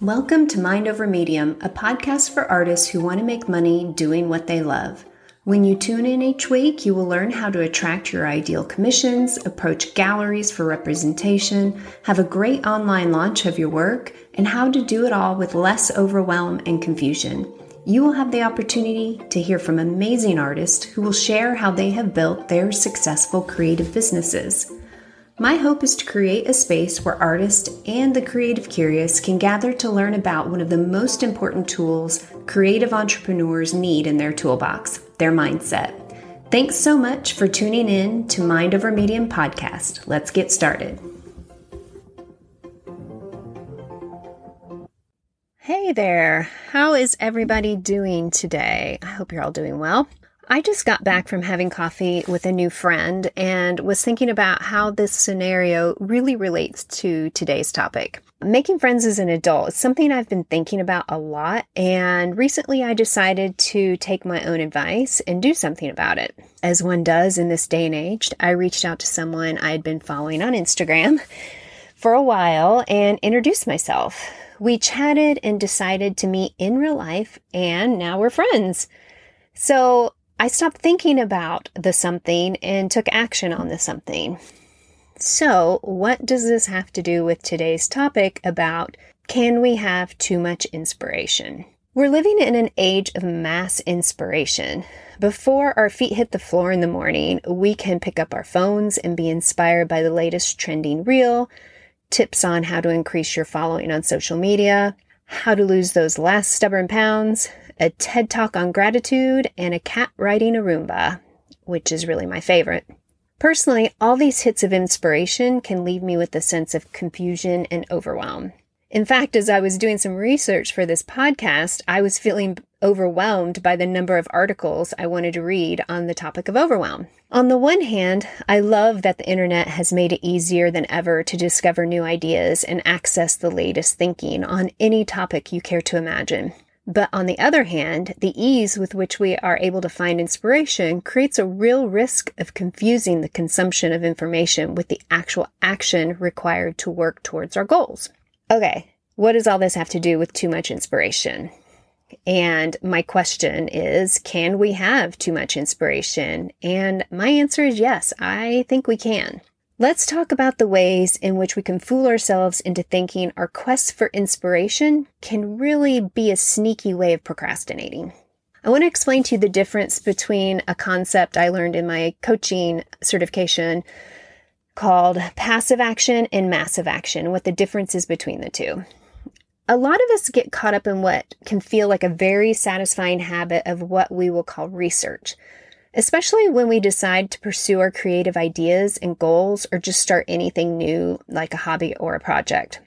Welcome to Mind Over Medium, a podcast for artists who want to make money doing what they love. When you tune in each week, you will learn how to attract your ideal commissions, approach galleries for representation, have a great online launch of your work, and how to do it all with less overwhelm and confusion. You will have the opportunity to hear from amazing artists who will share how they have built their successful creative businesses. My hope is to create a space where artists and the creative curious can gather to learn about one of the most important tools creative entrepreneurs need in their toolbox their mindset. Thanks so much for tuning in to Mind Over Medium podcast. Let's get started. Hey there. How is everybody doing today? I hope you're all doing well. I just got back from having coffee with a new friend and was thinking about how this scenario really relates to today's topic. Making friends as an adult is something I've been thinking about a lot, and recently I decided to take my own advice and do something about it. As one does in this day and age, I reached out to someone I had been following on Instagram for a while and introduced myself. We chatted and decided to meet in real life, and now we're friends. So I stopped thinking about the something and took action on the something. So, what does this have to do with today's topic about can we have too much inspiration? We're living in an age of mass inspiration. Before our feet hit the floor in the morning, we can pick up our phones and be inspired by the latest trending reel, tips on how to increase your following on social media, how to lose those last stubborn pounds, a TED talk on gratitude, and a cat riding a Roomba, which is really my favorite. Personally, all these hits of inspiration can leave me with a sense of confusion and overwhelm. In fact, as I was doing some research for this podcast, I was feeling overwhelmed by the number of articles I wanted to read on the topic of overwhelm. On the one hand, I love that the internet has made it easier than ever to discover new ideas and access the latest thinking on any topic you care to imagine. But on the other hand, the ease with which we are able to find inspiration creates a real risk of confusing the consumption of information with the actual action required to work towards our goals. Okay, what does all this have to do with too much inspiration? And my question is can we have too much inspiration? And my answer is yes, I think we can. Let's talk about the ways in which we can fool ourselves into thinking our quest for inspiration can really be a sneaky way of procrastinating. I want to explain to you the difference between a concept I learned in my coaching certification called passive action and massive action, what the difference is between the two. A lot of us get caught up in what can feel like a very satisfying habit of what we will call research especially when we decide to pursue our creative ideas and goals or just start anything new like a hobby or a project.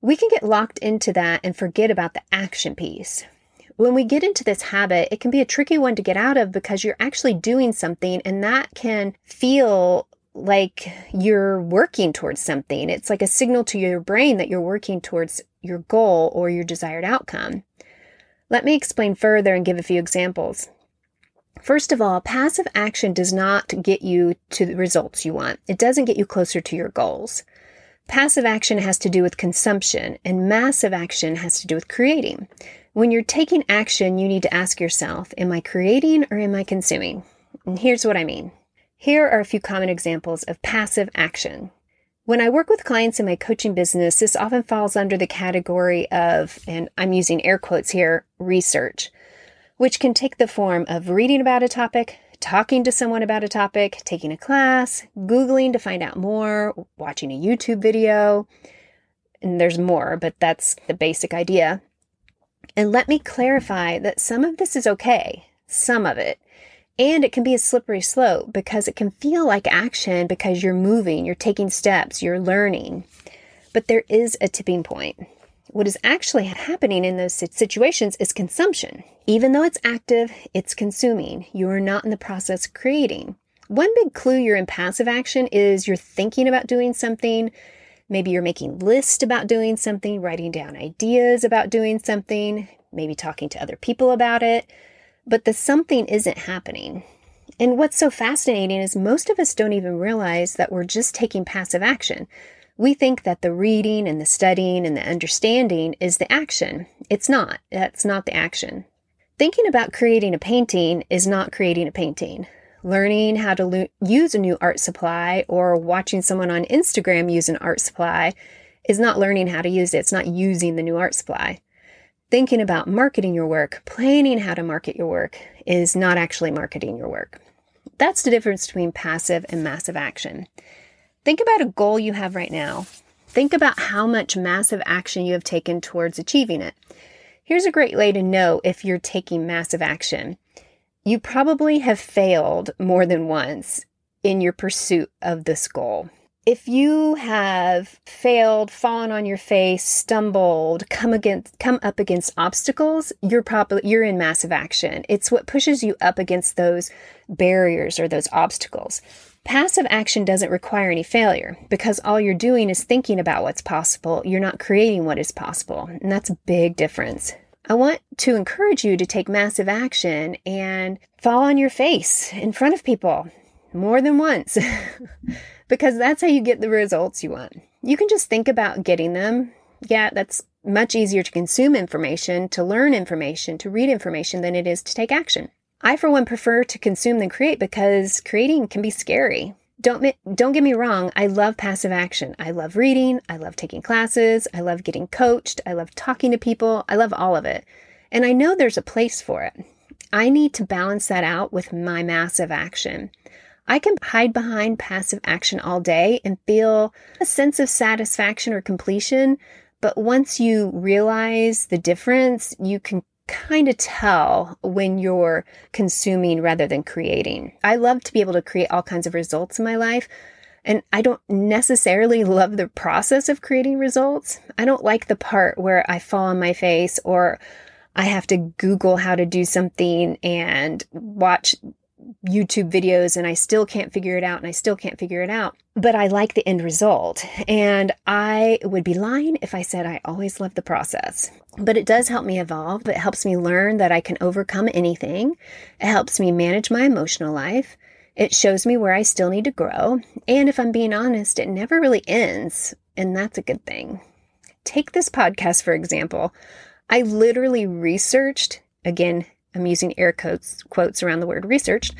We can get locked into that and forget about the action piece. When we get into this habit, it can be a tricky one to get out of because you're actually doing something and that can feel like you're working towards something. It's like a signal to your brain that you're working towards your goal or your desired outcome. Let me explain further and give a few examples. First of all, passive action does not get you to the results you want. It doesn't get you closer to your goals. Passive action has to do with consumption, and massive action has to do with creating. When you're taking action, you need to ask yourself Am I creating or am I consuming? And here's what I mean. Here are a few common examples of passive action. When I work with clients in my coaching business, this often falls under the category of, and I'm using air quotes here, research which can take the form of reading about a topic, talking to someone about a topic, taking a class, Googling to find out more, watching a YouTube video. And there's more, but that's the basic idea. And let me clarify that some of this is okay, some of it. And it can be a slippery slope because it can feel like action because you're moving, you're taking steps, you're learning. But there is a tipping point. What is actually happening in those situations is consumption. Even though it's active, it's consuming. You are not in the process creating. One big clue you're in passive action is you're thinking about doing something. Maybe you're making lists about doing something, writing down ideas about doing something, maybe talking to other people about it. But the something isn't happening. And what's so fascinating is most of us don't even realize that we're just taking passive action. We think that the reading and the studying and the understanding is the action. It's not. That's not the action. Thinking about creating a painting is not creating a painting. Learning how to lo- use a new art supply or watching someone on Instagram use an art supply is not learning how to use it. It's not using the new art supply. Thinking about marketing your work, planning how to market your work, is not actually marketing your work. That's the difference between passive and massive action. Think about a goal you have right now. Think about how much massive action you have taken towards achieving it. Here's a great way to know if you're taking massive action. You probably have failed more than once in your pursuit of this goal. If you have failed, fallen on your face, stumbled, come against come up against obstacles, you're probably you're in massive action. It's what pushes you up against those barriers or those obstacles. Passive action doesn't require any failure because all you're doing is thinking about what's possible. You're not creating what is possible. And that's a big difference. I want to encourage you to take massive action and fall on your face in front of people more than once because that's how you get the results you want. You can just think about getting them. Yeah, that's much easier to consume information, to learn information, to read information than it is to take action. I, for one, prefer to consume than create because creating can be scary. Don't don't get me wrong. I love passive action. I love reading. I love taking classes. I love getting coached. I love talking to people. I love all of it, and I know there's a place for it. I need to balance that out with my massive action. I can hide behind passive action all day and feel a sense of satisfaction or completion, but once you realize the difference, you can kind of tell when you're consuming rather than creating. I love to be able to create all kinds of results in my life. And I don't necessarily love the process of creating results. I don't like the part where I fall on my face or I have to Google how to do something and watch YouTube videos and I still can't figure it out and I still can't figure it out. But I like the end result. And I would be lying if I said I always love the process. But it does help me evolve. It helps me learn that I can overcome anything. It helps me manage my emotional life. It shows me where I still need to grow. And if I'm being honest, it never really ends. And that's a good thing. Take this podcast, for example. I literally researched, again, I'm using air quotes, quotes around the word researched,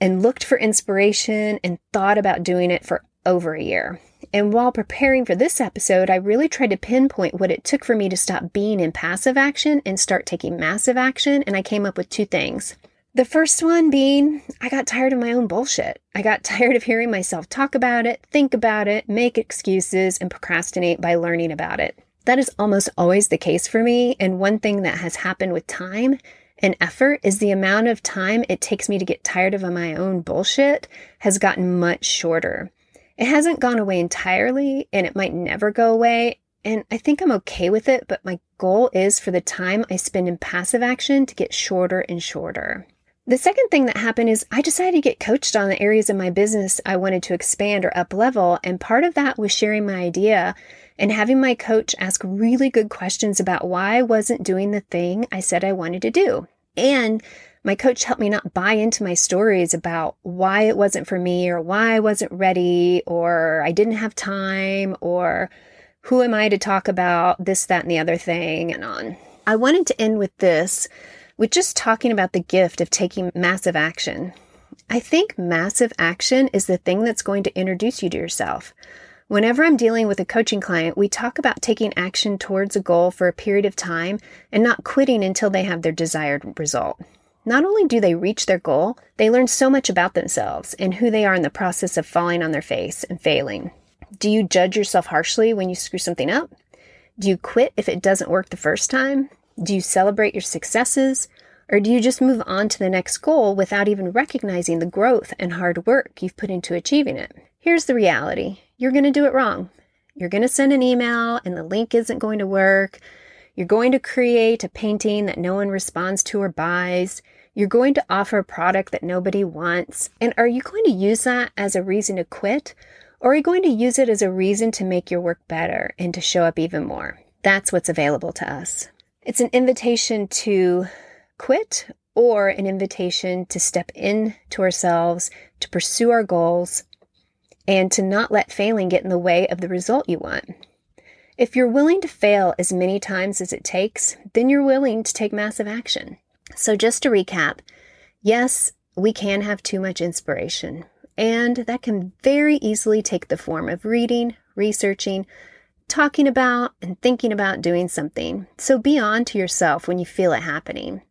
and looked for inspiration and thought about doing it for over a year. And while preparing for this episode, I really tried to pinpoint what it took for me to stop being in passive action and start taking massive action. And I came up with two things. The first one being, I got tired of my own bullshit. I got tired of hearing myself talk about it, think about it, make excuses, and procrastinate by learning about it. That is almost always the case for me. And one thing that has happened with time and effort is the amount of time it takes me to get tired of my own bullshit has gotten much shorter. It hasn't gone away entirely and it might never go away. And I think I'm okay with it, but my goal is for the time I spend in passive action to get shorter and shorter. The second thing that happened is I decided to get coached on the areas of my business I wanted to expand or up level. And part of that was sharing my idea and having my coach ask really good questions about why I wasn't doing the thing I said I wanted to do. And my coach helped me not buy into my stories about why it wasn't for me or why I wasn't ready or I didn't have time or who am I to talk about this, that, and the other thing and on. I wanted to end with this, with just talking about the gift of taking massive action. I think massive action is the thing that's going to introduce you to yourself. Whenever I'm dealing with a coaching client, we talk about taking action towards a goal for a period of time and not quitting until they have their desired result. Not only do they reach their goal, they learn so much about themselves and who they are in the process of falling on their face and failing. Do you judge yourself harshly when you screw something up? Do you quit if it doesn't work the first time? Do you celebrate your successes? Or do you just move on to the next goal without even recognizing the growth and hard work you've put into achieving it? Here's the reality you're going to do it wrong. You're going to send an email and the link isn't going to work. You're going to create a painting that no one responds to or buys. You're going to offer a product that nobody wants. And are you going to use that as a reason to quit? Or are you going to use it as a reason to make your work better and to show up even more? That's what's available to us. It's an invitation to quit or an invitation to step in to ourselves, to pursue our goals, and to not let failing get in the way of the result you want. If you're willing to fail as many times as it takes, then you're willing to take massive action. So, just to recap yes, we can have too much inspiration, and that can very easily take the form of reading, researching, talking about, and thinking about doing something. So, be on to yourself when you feel it happening.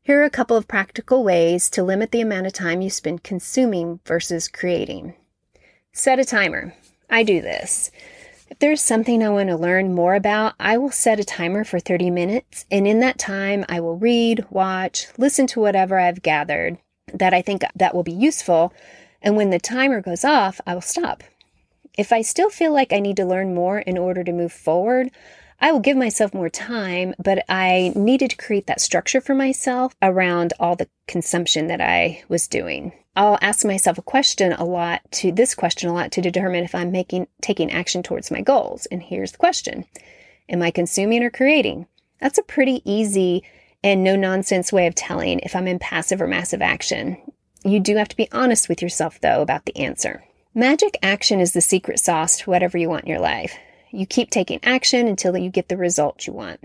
Here are a couple of practical ways to limit the amount of time you spend consuming versus creating. Set a timer. I do this. If there's something I want to learn more about, I will set a timer for 30 minutes, and in that time, I will read, watch, listen to whatever I've gathered that I think that will be useful, and when the timer goes off, I will stop. If I still feel like I need to learn more in order to move forward, I will give myself more time, but I needed to create that structure for myself around all the consumption that I was doing. I'll ask myself a question a lot to this question a lot to determine if I'm making taking action towards my goals. And here's the question. Am I consuming or creating? That's a pretty easy and no nonsense way of telling if I'm in passive or massive action. You do have to be honest with yourself though about the answer. Magic action is the secret sauce to whatever you want in your life. You keep taking action until you get the result you want.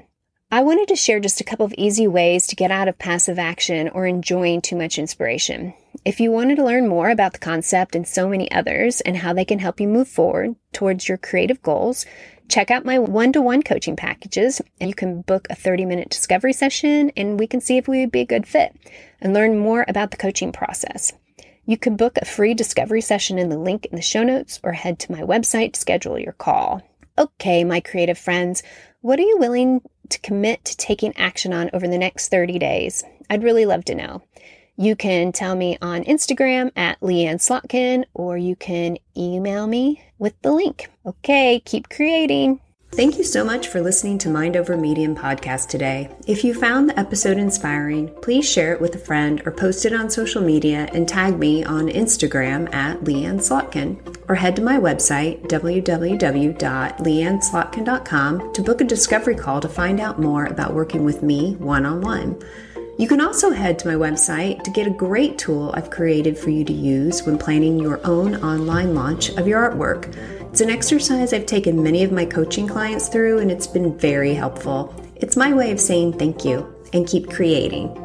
I wanted to share just a couple of easy ways to get out of passive action or enjoying too much inspiration. If you wanted to learn more about the concept and so many others and how they can help you move forward towards your creative goals, check out my one to one coaching packages. And you can book a 30 minute discovery session and we can see if we would be a good fit and learn more about the coaching process. You can book a free discovery session in the link in the show notes or head to my website to schedule your call. Okay, my creative friends, what are you willing to commit to taking action on over the next 30 days? I'd really love to know. You can tell me on Instagram at Leanne Slotkin or you can email me with the link. Okay, keep creating. Thank you so much for listening to Mind Over Medium podcast today. If you found the episode inspiring, please share it with a friend or post it on social media and tag me on Instagram at Leanne Slotkin or head to my website www.leanneslotkin.com to book a discovery call to find out more about working with me one on one. You can also head to my website to get a great tool I've created for you to use when planning your own online launch of your artwork. It's an exercise I've taken many of my coaching clients through, and it's been very helpful. It's my way of saying thank you and keep creating.